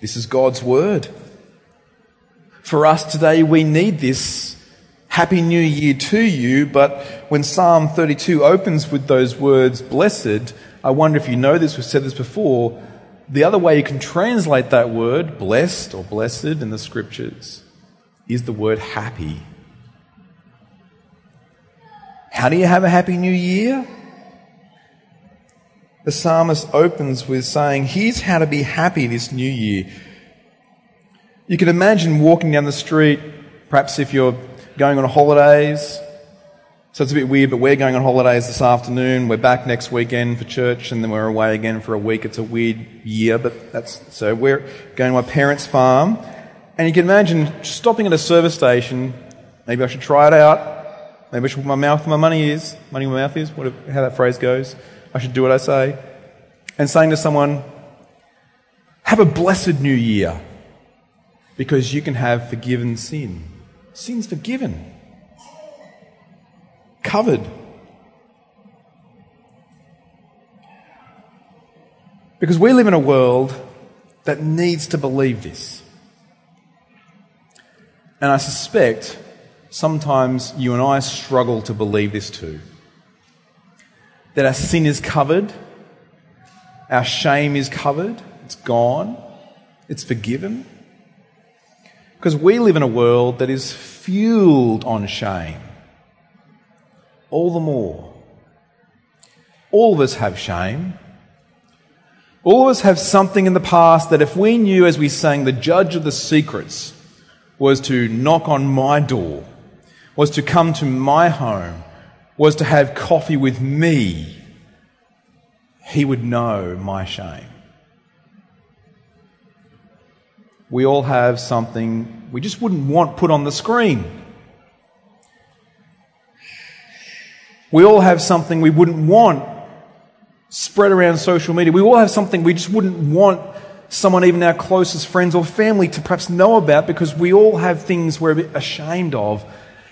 This is God's word. For us today, we need this. Happy New Year to you. But when Psalm 32 opens with those words, blessed, I wonder if you know this, we've said this before. The other way you can translate that word, blessed or blessed in the scriptures, is the word happy. How do you have a happy new year? The psalmist opens with saying, Here's how to be happy this new year. You can imagine walking down the street, perhaps if you're going on holidays. So it's a bit weird, but we're going on holidays this afternoon. We're back next weekend for church, and then we're away again for a week. It's a weird year, but that's so we're going to my parents' farm. And you can imagine stopping at a service station. Maybe I should try it out. Maybe I should put my mouth where my money is. Money where my mouth is, whatever, how that phrase goes. I should do what I say. And saying to someone, have a blessed new year because you can have forgiven sin. Sin's forgiven, covered. Because we live in a world that needs to believe this. And I suspect sometimes you and I struggle to believe this too that our sin is covered, our shame is covered, it's gone, it's forgiven. Because we live in a world that is fueled on shame. All the more. All of us have shame. All of us have something in the past that if we knew, as we sang, the judge of the secrets was to knock on my door, was to come to my home, was to have coffee with me, he would know my shame. We all have something we just wouldn't want put on the screen. We all have something we wouldn't want spread around social media. We all have something we just wouldn't want someone, even our closest friends or family, to perhaps know about because we all have things we're ashamed of.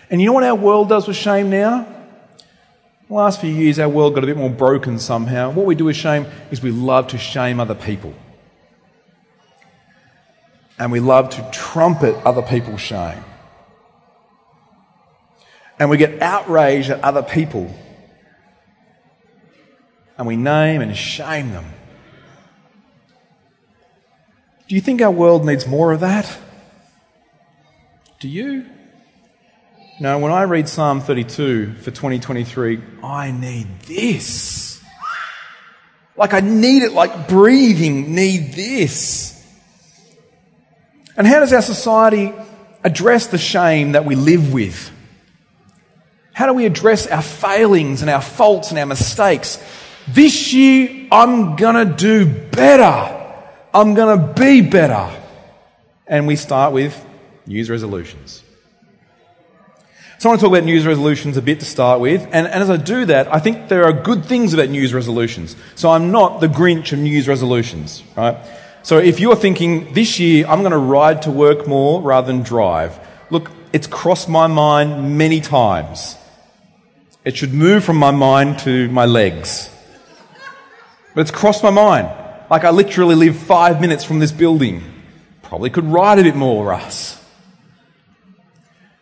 And you know what our world does with shame now? The last few years, our world got a bit more broken somehow. What we do with shame is we love to shame other people. And we love to trumpet other people's shame. And we get outraged at other people. And we name and shame them. Do you think our world needs more of that? Do you? Now, when I read Psalm 32 for 2023, I need this. Like I need it, like breathing, need this. And how does our society address the shame that we live with? How do we address our failings and our faults and our mistakes? This year, I'm gonna do better. I'm gonna be better. And we start with New Year's resolutions. So I want to talk about New Year's resolutions a bit to start with. And, and, as I do that, I think there are good things about New Year's resolutions. So I'm not the Grinch of New Year's resolutions, right? So if you're thinking, this year I'm going to ride to work more rather than drive, look, it's crossed my mind many times. It should move from my mind to my legs. But it's crossed my mind. Like I literally live five minutes from this building. Probably could ride a bit more, Russ.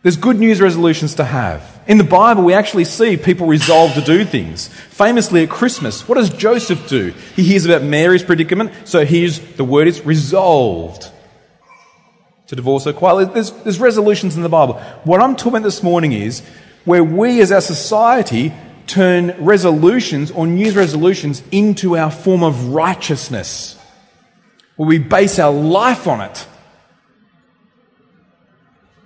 There's good news resolutions to have. In the Bible, we actually see people resolve to do things. Famously at Christmas, what does Joseph do? He hears about Mary's predicament, so here's the word is resolved to divorce her quietly. There's, there's resolutions in the Bible. What I'm talking about this morning is where we as our society turn resolutions or New resolutions into our form of righteousness, where we base our life on it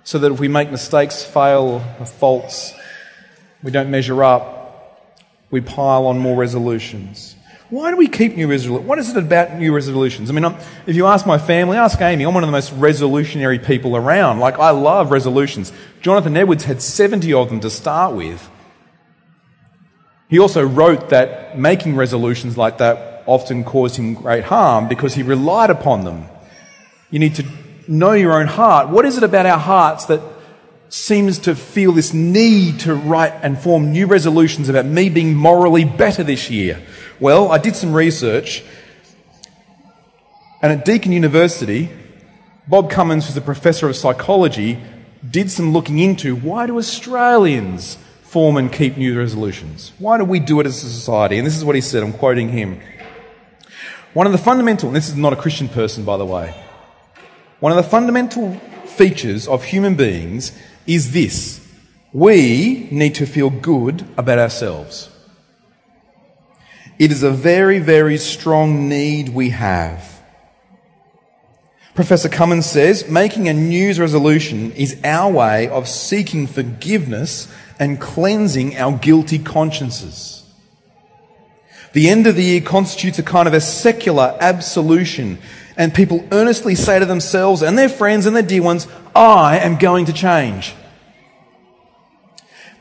so that if we make mistakes, fail, or faults, we don't measure up, we pile on more resolutions. Why do we keep new resolutions? What is it about new resolutions? I mean, I'm, if you ask my family, ask Amy, I'm one of the most resolutionary people around. Like, I love resolutions. Jonathan Edwards had 70 of them to start with. He also wrote that making resolutions like that often caused him great harm because he relied upon them. You need to know your own heart. What is it about our hearts that seems to feel this need to write and form new resolutions about me being morally better this year? Well, I did some research. And at Deakin University, Bob Cummins, who's a professor of psychology, did some looking into why do Australians form and keep New resolutions? Why do we do it as a society? And this is what he said, I'm quoting him. One of the fundamental, and this is not a Christian person, by the way, one of the fundamental features of human beings is this we need to feel good about ourselves. It is a very, very strong need we have. Professor Cummins says making a New resolution is our way of seeking forgiveness and cleansing our guilty consciences. The end of the year constitutes a kind of a secular absolution, and people earnestly say to themselves and their friends and their dear ones, I am going to change.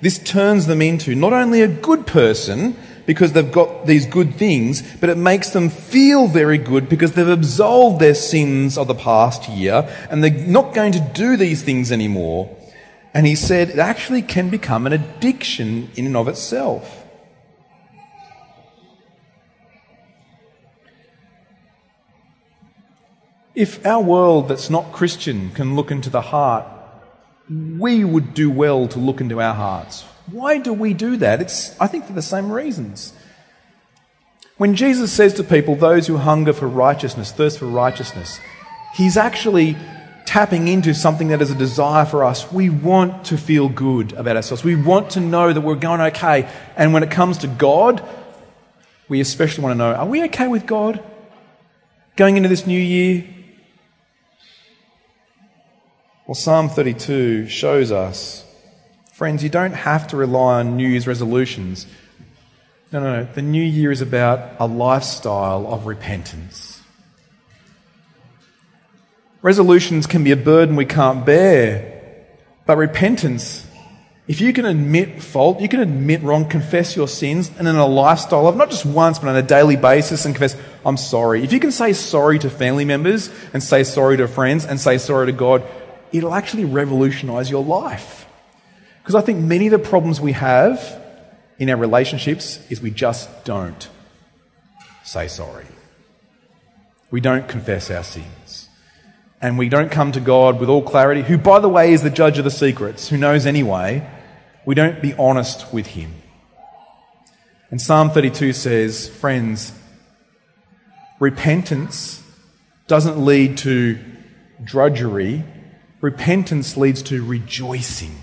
This turns them into not only a good person, because they've got these good things, but it makes them feel very good because they've absolved their sins of the past year and they're not going to do these things anymore. And he said it actually can become an addiction in and of itself. If our world that's not Christian can look into the heart, we would do well to look into our hearts. Why do we do that? It's, I think, for the same reasons. When Jesus says to people, those who hunger for righteousness, thirst for righteousness, he's actually tapping into something that is a desire for us. We want to feel good about ourselves. We want to know that we're going okay. And when it comes to God, we especially want to know are we okay with God going into this new year? Well, Psalm 32 shows us, friends, you don't have to rely on New Year's resolutions. No, no, no. The new year is about a lifestyle of repentance. Resolutions can be a burden we can't bear, but repentance, if you can admit fault, you can admit wrong, confess your sins, and in a lifestyle of not just once, but on a daily basis and confess, I'm sorry. If you can say sorry to family members and say sorry to friends and say sorry to God, it'll actually revolutionize your life. Because I think many of the problems we have in our relationships is we just don't say sorry. We don't confess our sins. And we don't come to God with all clarity, who, by the way, is the judge of the secrets, who knows anyway. We don't be honest with Him. And Psalm 32 says, friends, repentance doesn't lead to drudgery, repentance leads to rejoicing.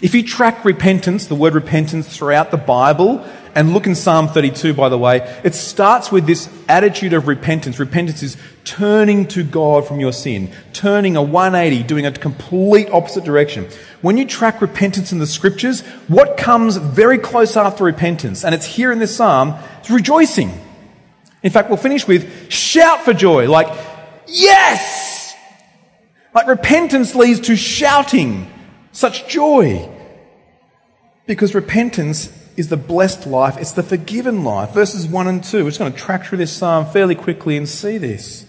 If you track repentance, the word repentance throughout the Bible, and look in Psalm 32, by the way, it starts with this attitude of repentance. Repentance is turning to God from your sin, turning a 180, doing a complete opposite direction. When you track repentance in the scriptures, what comes very close after repentance, and it's here in this psalm, is rejoicing. In fact, we'll finish with shout for joy, like, yes! Like repentance leads to shouting such joy. Because repentance is the blessed life, it's the forgiven life. Verses 1 and 2. We're just going to track through this psalm fairly quickly and see this.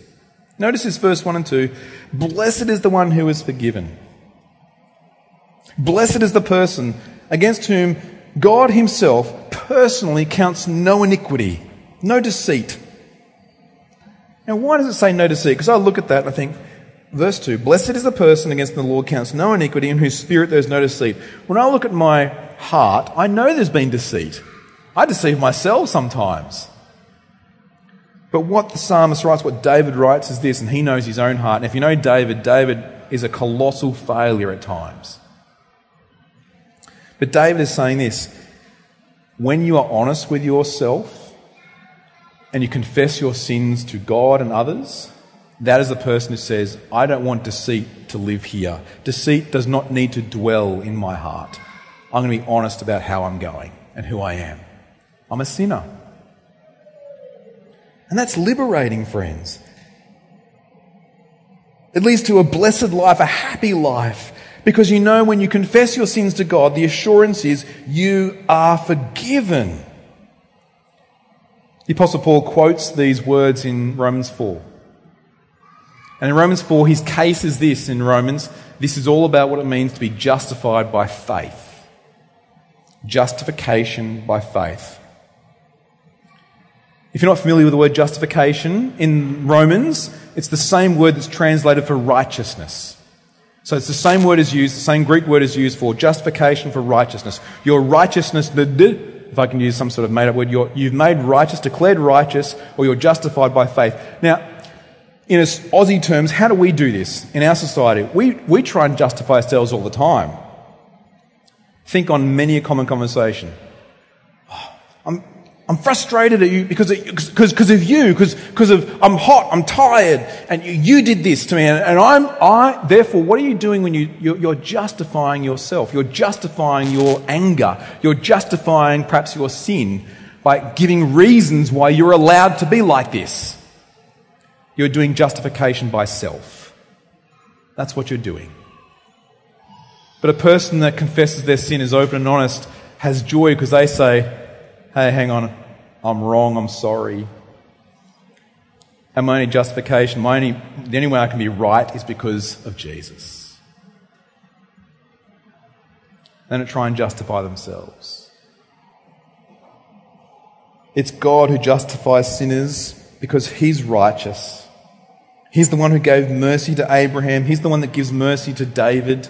Notice this verse 1 and 2. Blessed is the one who is forgiven. Blessed is the person against whom God Himself personally counts no iniquity, no deceit. Now, why does it say no deceit? Because I look at that and I think, Verse 2 Blessed is the person against whom the Lord counts no iniquity, in whose spirit there's no deceit. When I look at my heart, I know there's been deceit. I deceive myself sometimes. But what the psalmist writes, what David writes, is this, and he knows his own heart. And if you know David, David is a colossal failure at times. But David is saying this when you are honest with yourself and you confess your sins to God and others, that is the person who says, I don't want deceit to live here. Deceit does not need to dwell in my heart. I'm going to be honest about how I'm going and who I am. I'm a sinner. And that's liberating, friends. It leads to a blessed life, a happy life, because you know when you confess your sins to God, the assurance is you are forgiven. The Apostle Paul quotes these words in Romans 4. And in Romans 4, his case is this in Romans this is all about what it means to be justified by faith. Justification by faith. If you're not familiar with the word justification in Romans, it's the same word that's translated for righteousness. So it's the same word is used, the same Greek word is used for justification for righteousness. Your righteousness, if I can use some sort of made up word, you have made righteous, declared righteous, or you're justified by faith. Now, in Aussie terms, how do we do this in our society? We, we try and justify ourselves all the time. Think on many a common conversation. Oh, I'm, I'm frustrated at you because of, because, of you, because of I'm hot, I'm tired, and you, you did this to me, and, and, I'm I. Therefore, what are you doing when you you're, you're justifying yourself? You're justifying your anger. You're justifying perhaps your sin by giving reasons why you're allowed to be like this. You're doing justification by self. That's what you're doing. But a person that confesses their sin is open and honest has joy because they say, hey, hang on, I'm wrong, I'm sorry. And my only justification, my only, the only way I can be right is because of Jesus. They don't try and justify themselves. It's God who justifies sinners because He's righteous. He's the one who gave mercy to Abraham. He's the one that gives mercy to David.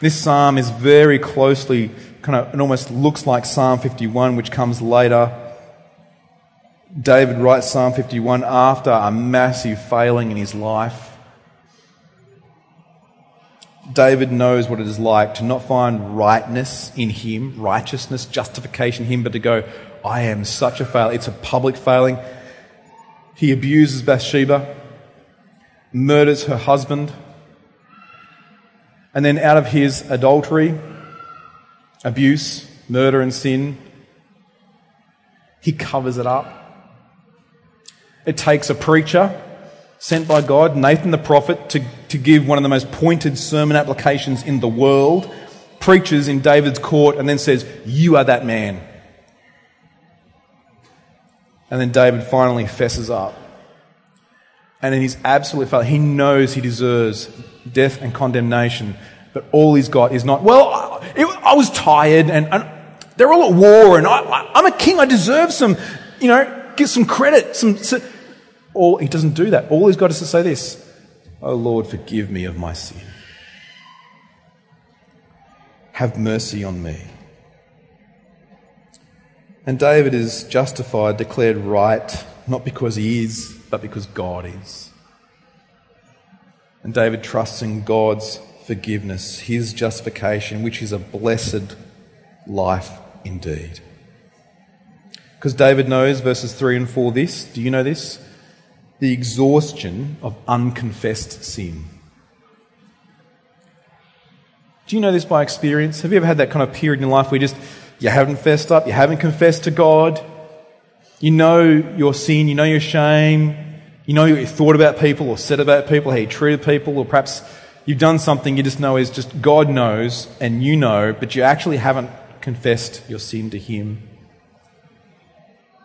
This psalm is very closely, kind of, it almost looks like Psalm 51, which comes later. David writes Psalm 51 after a massive failing in his life. David knows what it is like to not find rightness in him, righteousness, justification in him, but to go, I am such a failure. It's a public failing. He abuses Bathsheba murders her husband. And then, out of his adultery, abuse, murder, and sin, he covers it up. It takes a preacher sent by God, Nathan the prophet, to, to give one of the most pointed sermon applications in the world, preaches in David's court, and then says, You are that man. And then David finally fesses up and in his absolute failure, he knows he deserves death and condemnation. But all he's got is not, well, it, I was tired and, and, they're all at war and I, am a king, I deserve some, you know, get some credit. Some, some, all, he doesn't do that. All he's got is to say this, Oh Lord, forgive me of my sin. Have mercy on me. And David is justified, declared right, not because he is, but because God is. And David trusts in God's forgiveness, his justification, which is a blessed life indeed. Because David knows, verses 3 and 4, this do you know this? The exhaustion of unconfessed sin. Do you know this by experience? Have you ever had that kind of period in your life where you just, you haven't fessed up, you haven't confessed to God, you know your sin, you know your shame, you know what you thought about people or said about people, how you treated people, or perhaps you've done something you just know is just God knows and you know, but you actually haven't confessed your sin to Him.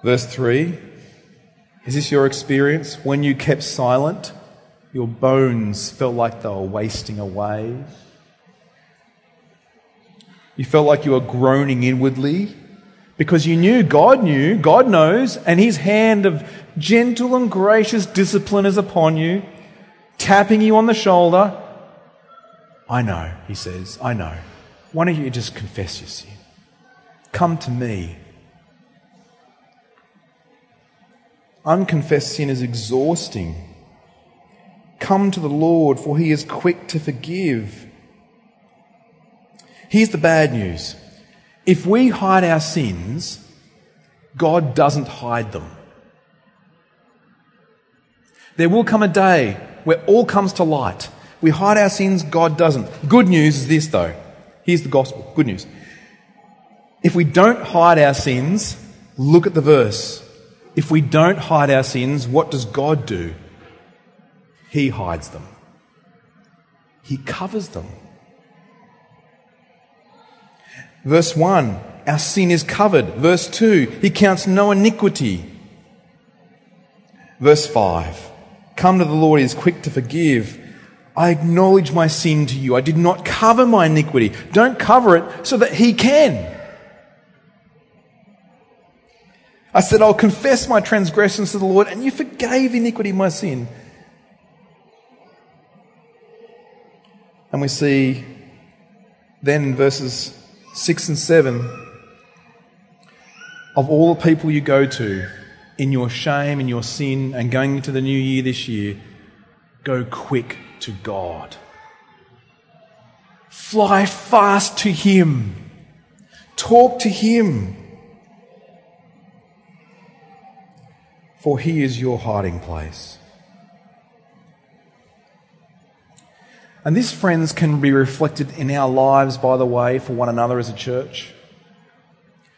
Verse 3 Is this your experience? When you kept silent, your bones felt like they were wasting away. You felt like you were groaning inwardly because you knew God knew, God knows, and His hand of gentle and gracious discipline is upon you, tapping you on the shoulder. I know, He says, I know. Why don't you just confess your sin? Come to me. Unconfessed sin is exhausting. Come to the Lord, for He is quick to forgive. Here's the bad news if we hide our sins, God doesn't hide them. There will come a day where all comes to light. We hide our sins, God doesn't. Good news is this, though. Here's the gospel. Good news. If we don't hide our sins, look at the verse. If we don't hide our sins, what does God do? He hides them, He covers them. Verse 1, our sin is covered. Verse 2, he counts no iniquity. Verse 5, come to the Lord, he is quick to forgive. I acknowledge my sin to you. I did not cover my iniquity. Don't cover it so that he can. I said, I'll confess my transgressions to the Lord, and you forgave iniquity, my sin. And we see then in verses 6 and 7 of all the people you go to in your shame, in your sin, and going into the new year this year, go quick to God. Fly fast to Him. Talk to Him. For He is your hiding place. And this, friends, can be reflected in our lives, by the way, for one another as a church.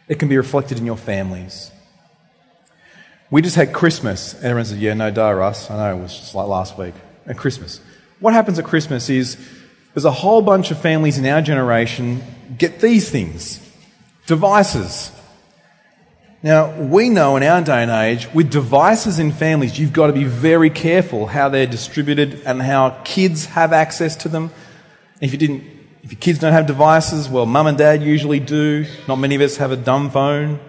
It can be reflected in your families. We just had Christmas. Everyone said, Yeah, no duh, Russ. I know it was just like last week. At Christmas. What happens at Christmas is there's a whole bunch of families in our generation get these things devices. Now, we know in our day and age, with devices in families, you've got to be very careful how they're distributed and how kids have access to them. If you didn't, if your kids don't have devices, well, mum and dad usually do. Not many of us have a dumb phone.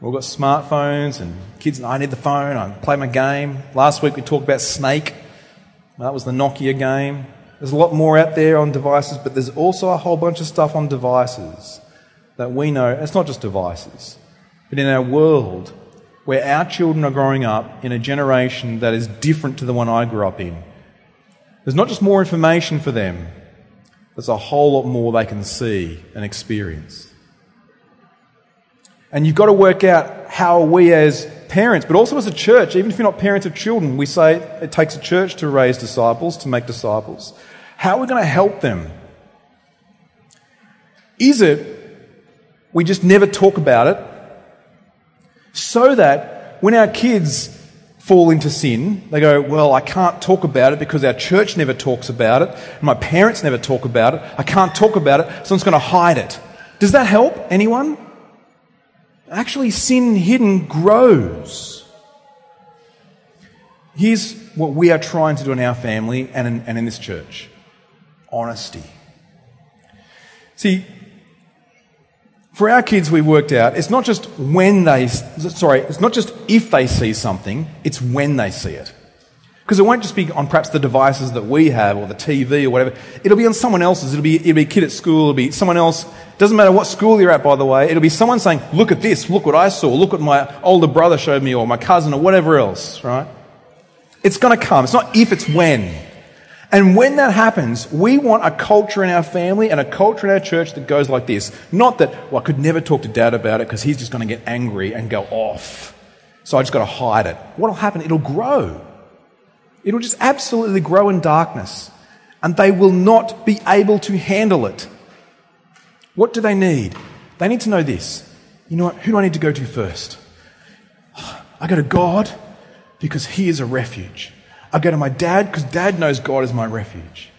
We've all got smartphones and kids, I need the phone, I play my game. Last week we talked about Snake. That was the Nokia game. There's a lot more out there on devices, but there's also a whole bunch of stuff on devices that we know, it's not just devices. But in our world, where our children are growing up in a generation that is different to the one I grew up in, there's not just more information for them, there's a whole lot more they can see and experience. And you've got to work out how we as parents, but also as a church, even if you're not parents of children, we say it takes a church to raise disciples, to make disciples. How are we going to help them? Is it we just never talk about it so that when our kids fall into sin, they go, Well, I can't talk about it because our church never talks about it, my parents never talk about it. I can't talk about it, so I'm just going to hide it. Does that help anyone? Actually, sin hidden grows. Here's what we are trying to do in our family and in, and in this church honesty. See, for our kids, we worked out it's not just when they, sorry, it's not just if they see something, it's when they see it. Because it won't just be on perhaps the devices that we have or the TV or whatever. It'll be on someone else's. It'll be, it'll be a kid at school. It'll be someone else. Doesn't matter what school you're at, by the way. It'll be someone saying, look at this. Look what I saw. Look what my older brother showed me or my cousin or whatever else, right? It's going to come. It's not if, it's when. And when that happens, we want a culture in our family and a culture in our church that goes like this. Not that, well, I could never talk to dad about it because he's just going to get angry and go off. So I just got to hide it. What'll happen? It'll grow. It'll just absolutely grow in darkness. And they will not be able to handle it. What do they need? They need to know this. You know what? Who do I need to go to first? I go to God because He is a refuge. I go to my dad because dad knows God is my refuge.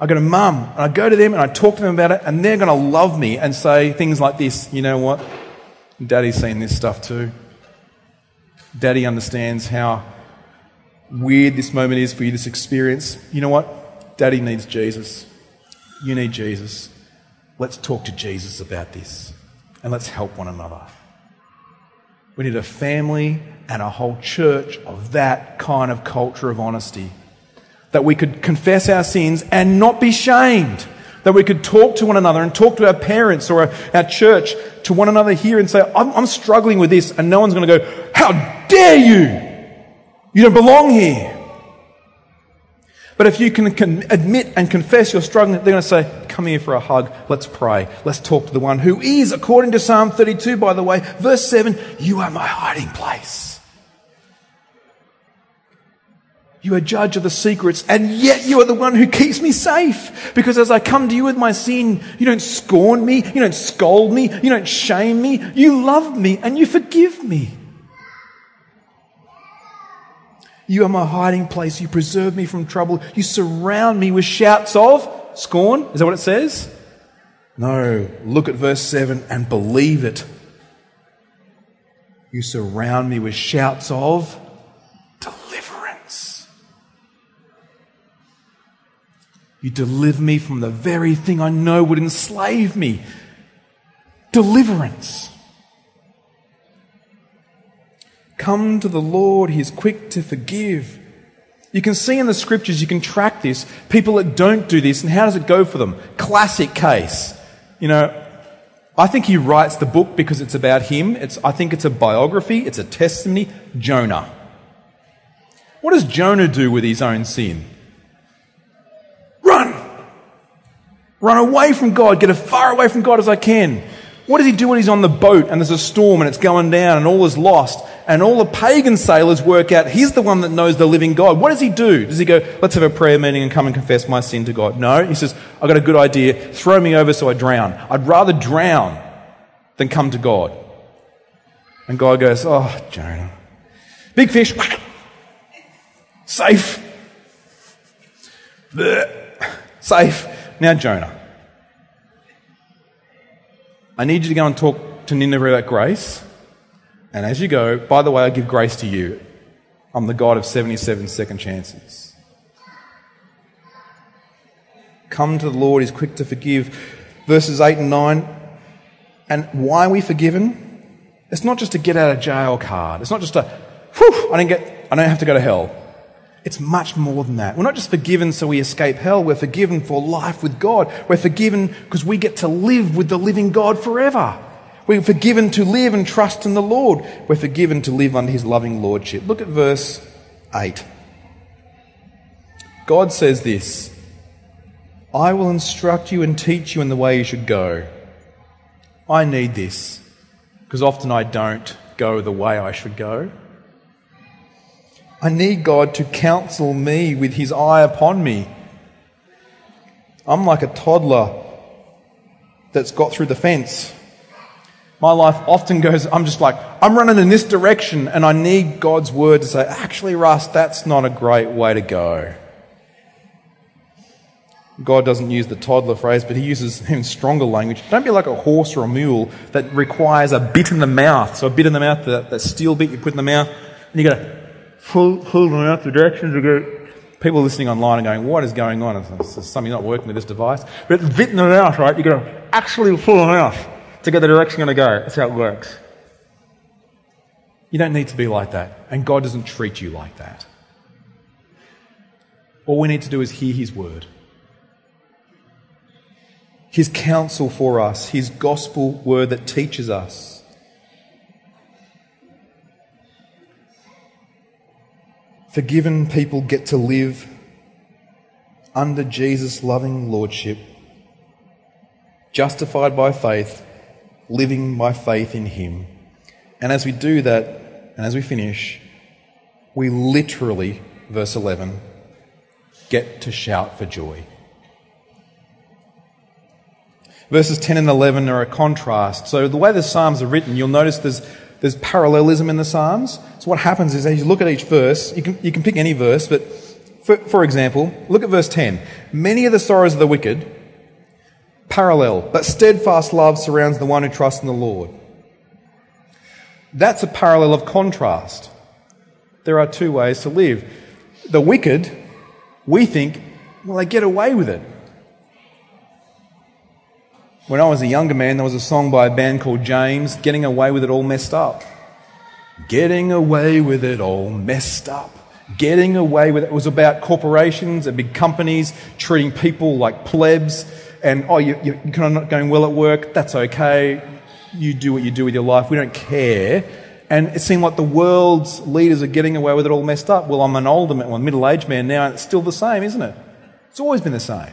I go to mum and I go to them and I talk to them about it and they're going to love me and say things like this You know what? Daddy's seen this stuff too. Daddy understands how weird this moment is for you, this experience. You know what? Daddy needs Jesus. You need Jesus. Let's talk to Jesus about this and let's help one another. We need a family and a whole church of that kind of culture of honesty. That we could confess our sins and not be shamed. That we could talk to one another and talk to our parents or our church to one another here and say, I'm, I'm struggling with this. And no one's going to go, How dare you? You don't belong here. But if you can, can, admit and confess you're struggling, they're going to say, Come here for a hug. Let's pray. Let's talk to the one who is, according to Psalm 32, by the way, verse 7, You are my hiding place. You are judge of the secrets, and yet you are the one who keeps me safe. Because as I come to you with my sin, you don't scorn me, you don't scold me, you don't shame me, you love me and you forgive me. You are my hiding place. You preserve me from trouble. You surround me with shouts of scorn. Is that what it says? No. Look at verse 7 and believe it. You surround me with shouts of You deliver me from the very thing I know would enslave me. Deliverance. Come to the Lord, He is quick to forgive. You can see in the scriptures, you can track this, people that don't do this, and how does it go for them? Classic case. You know, I think he writes the book because it's about him. It's, I think it's a biography, it's a testimony. Jonah. What does Jonah do with his own sin? Run! Run away from God, get as far away from God as I can. What does he do when he's on the boat and there's a storm and it's going down and all is lost and all the pagan sailors work out he's the one that knows the living God? What does he do? Does he go, let's have a prayer meeting and come and confess my sin to God? No. He says, I've got a good idea. Throw me over so I drown. I'd rather drown than come to God. And God goes, oh, Jonah. Big fish. Safe. Safe. Now, Jonah. I need you to go and talk to Nineveh about grace. And as you go, by the way, I give grace to you. I'm the God of 77 second chances. Come to the Lord, He's quick to forgive. Verses 8 and 9. And why are we forgiven? It's not just a get out of jail card. It's not just a, whew, I don't get, I don't have to go to hell. It's much more than that. We're not just forgiven so we escape hell. We're forgiven for life with God. We're forgiven because we get to live with the living God forever. We're forgiven to live and trust in the Lord. We're forgiven to live under his loving lordship. Look at verse 8. God says this I will instruct you and teach you in the way you should go. I need this because often I don't go the way I should go. I need God to counsel me with his eye upon me. I'm like a toddler that's got through the fence. My life often goes, I'm just like, I'm running in this direction, and I need God's word to say, actually, Russ, that's not a great way to go. God doesn't use the toddler phrase, but he uses even stronger language. Don't be like a horse or a mule that requires a bit in the mouth. So, a bit in the mouth, that, steel bit you put in the mouth, and you got to pull, pull them out the directions to go. People listening online are going, what is going on? It's, something not working with this device. But it's fitting it out, right? You've got to actually pull them out to get the direction you're going to go. That's how it works. You don't need to be like that. And God doesn't treat you like that. All we need to do is hear His word. His counsel for us, His gospel word that teaches us. Forgiven people get to live under Jesus' loving lordship, justified by faith, living by faith in Him. And as we do that, and as we finish, we literally, verse 11, get to shout for joy. Verses 10 and 11 are a contrast. So, the way the Psalms are written, you'll notice there's there's parallelism in the Psalms. So what happens is as you look at each verse, you can, you can pick any verse, but for, for example, look at verse 10. Many of the sorrows of the wicked, parallel, but steadfast love surrounds the one who trusts in the Lord. That's a parallel of contrast. There are two ways to live. The wicked, we think, well, they get away with it. When I was a younger man, there was a song by a band called James, Getting Away with It All Messed Up. Getting away with it all messed up. Getting away with it. It was about corporations and big companies treating people like plebs. And, oh, you, you're kind of not going well at work. That's okay. You do what you do with your life. We don't care. And it seemed like the world's leaders are getting away with it all messed up. Well, I'm an older man, well, middle aged man now, and it's still the same, isn't it? It's always been the same.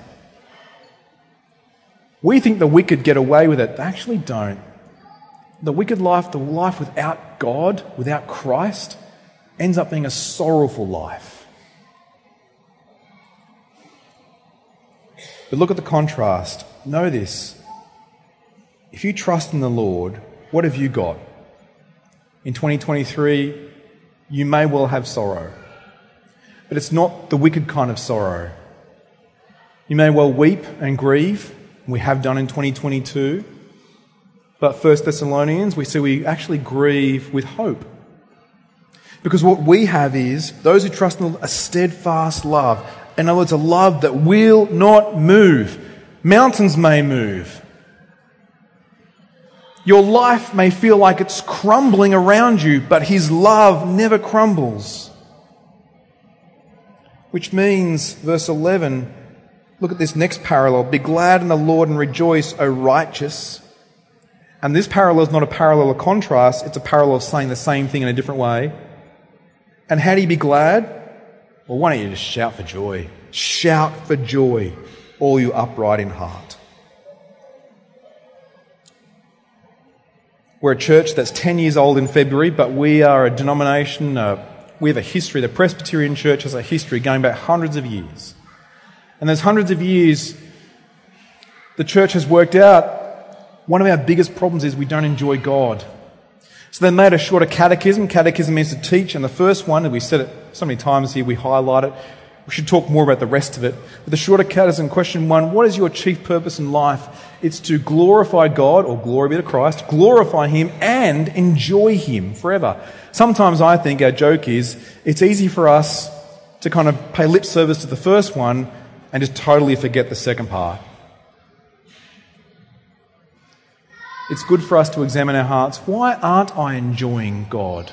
We think the wicked get away with it. They actually don't. The wicked life, the life without God, without Christ, ends up being a sorrowful life. But look at the contrast. Know this. If you trust in the Lord, what have you got? In 2023, you may well have sorrow. But it's not the wicked kind of sorrow. You may well weep and grieve, we have done in 2022. But First Thessalonians, we see we actually grieve with hope. Because what we have is those who trust in a steadfast love. In other words, a love that will not move. Mountains may move. Your life may feel like it's crumbling around you, but His love never crumbles. Which means, verse 11, look at this next parallel. Be glad in the Lord and rejoice, O righteous. And this parallel is not a parallel of contrast, it's a parallel of saying the same thing in a different way. And how do you be glad? Well, why don't you just shout for joy? Shout for joy, all you upright in heart. We're a church that's 10 years old in February, but we are a denomination, uh, we have a history. The Presbyterian Church has a history going back hundreds of years. And there's hundreds of years, the church has worked out one of our biggest problems is we don't enjoy God. So they made a shorter catechism. Catechism means to teach, and the first one, and we said it so many times here, we highlight it. We should talk more about the rest of it. But the shorter catechism, question one, what is your chief purpose in life? It's to glorify God, or glory be to Christ, glorify Him and enjoy Him forever. Sometimes I think our joke is it's easy for us to kind of pay lip service to the first one and just totally forget the second part. It's good for us to examine our hearts. Why aren't I enjoying God?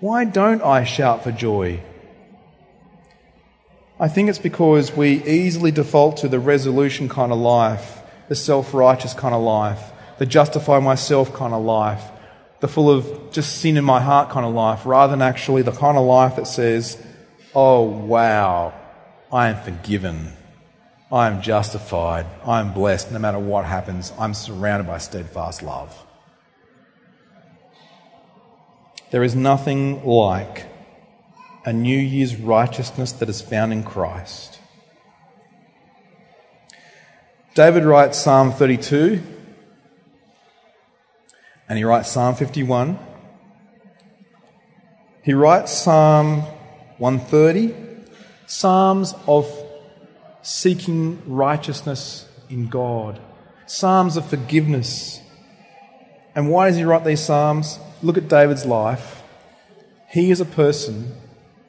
Why don't I shout for joy? I think it's because we easily default to the resolution kind of life, the self righteous kind of life, the justify myself kind of life, the full of just sin in my heart kind of life, rather than actually the kind of life that says, oh wow, I am forgiven. I am justified. I am blessed. No matter what happens, I'm surrounded by steadfast love. There is nothing like a New Year's righteousness that is found in Christ. David writes Psalm 32 and he writes Psalm 51. He writes Psalm 130, Psalms of seeking righteousness in God, Psalms of forgiveness. And why does he write these Psalms? Look at David's life. He is a person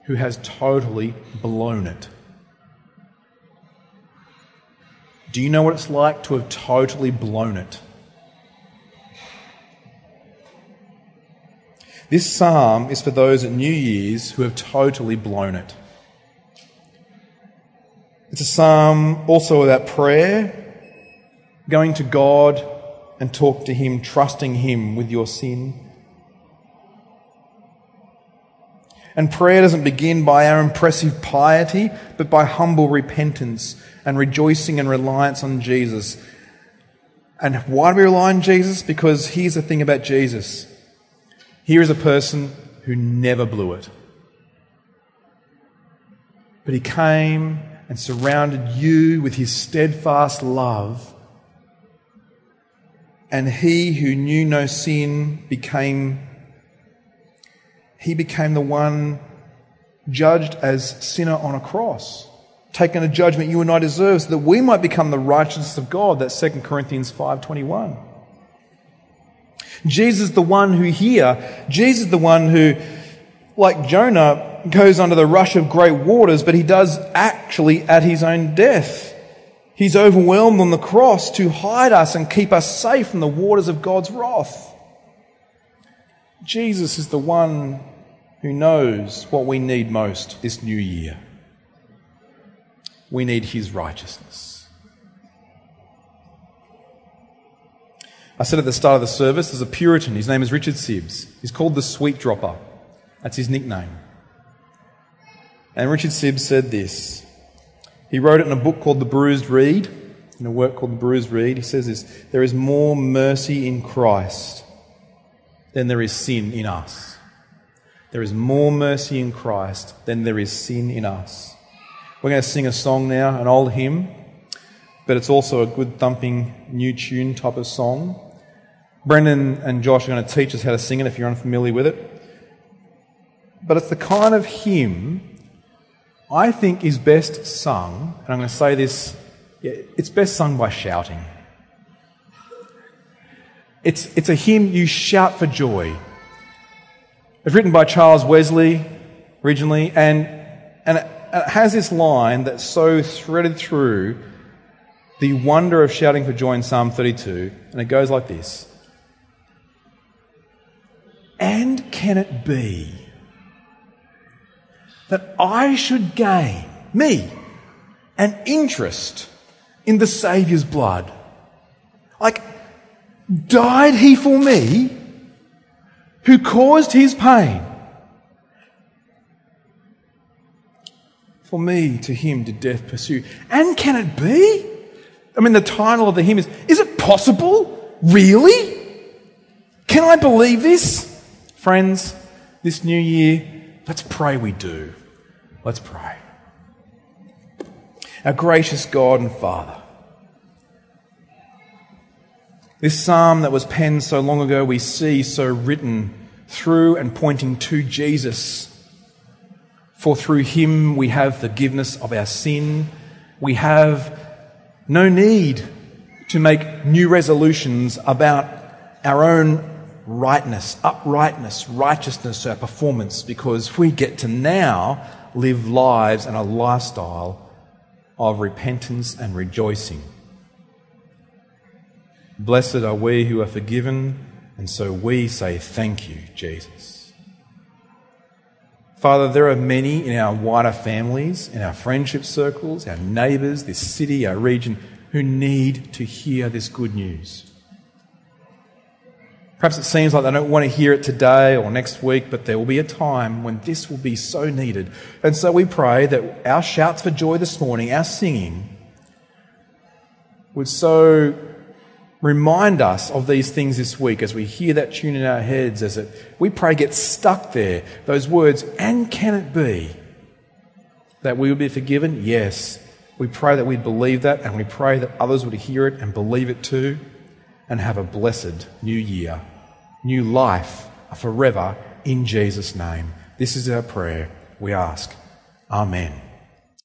who has totally blown it. Do you know what it's like to have totally blown it? This psalm is for those at New Year's who have totally blown it. It's a psalm also about prayer, going to God and talk to Him, trusting Him with your sin. And prayer doesn't begin by our impressive piety, but by humble repentance and rejoicing and reliance on Jesus. And why do we rely on Jesus? Because here's the thing about Jesus. Here is a person who never blew it. But he came and surrounded you with his steadfast love. And he who knew no sin became, he became the one judged as sinner on a cross, taken a judgment you and I deserve so that we might become the righteousness of God. That's 2 Corinthians 5.21. Jesus the one who here, Jesus the one who, like Jonah, goes under the rush of great waters, but he does actually at his own death. He's overwhelmed on the cross to hide us and keep us safe from the waters of God's wrath. Jesus is the one who knows what we need most this new year. We need his righteousness. I said at the start of the service, there's a Puritan. His name is Richard Sibbes. He's called the Sweet Dropper. That's his nickname. And Richard Sibbes said this. He wrote it in a book called The Bruised Reed, in a work called The Bruised Reed. He says this There is more mercy in Christ than there is sin in us. There is more mercy in Christ than there is sin in us. We're going to sing a song now, an old hymn, but it's also a good thumping new tune type of song. Brendan and Josh are going to teach us how to sing it if you're unfamiliar with it. But it's the kind of hymn I think is best sung, and I'm going to say this, it's best sung by shouting. It's, it's a hymn you shout for joy. It's written by Charles Wesley originally, and, and it, it has this line that's so threaded through the wonder of shouting for joy in Psalm 32, and it goes like this And can it be that I should gain, me, an interest in the Saviour's blood? Like, died he for me who caused his pain? For me, to him did death pursue. And can it be? I mean, the title of the hymn is Is it possible? Really? Can I believe this? Friends, this new year, let's pray we do. Let's pray. Our gracious God and Father, this psalm that was penned so long ago, we see so written through and pointing to Jesus. For through him we have forgiveness of our sin. We have no need to make new resolutions about our own rightness, uprightness, righteousness, our performance, because we get to now live lives and a lifestyle of repentance and rejoicing. Blessed are we who are forgiven, and so we say thank you, Jesus. Father, there are many in our wider families, in our friendship circles, our neighbours, this city, our region, who need to hear this good news. Perhaps it seems like they don't want to hear it today or next week, but there will be a time when this will be so needed. And so we pray that our shouts for joy this morning, our singing, would so remind us of these things this week as we hear that tune in our heads, as it, we pray, gets stuck there, those words, and can it be that we will be forgiven? Yes. We pray that we'd believe that, and we pray that others would hear it and believe it too, and have a blessed new year, new life forever in Jesus' name. This is our prayer. We ask. Amen.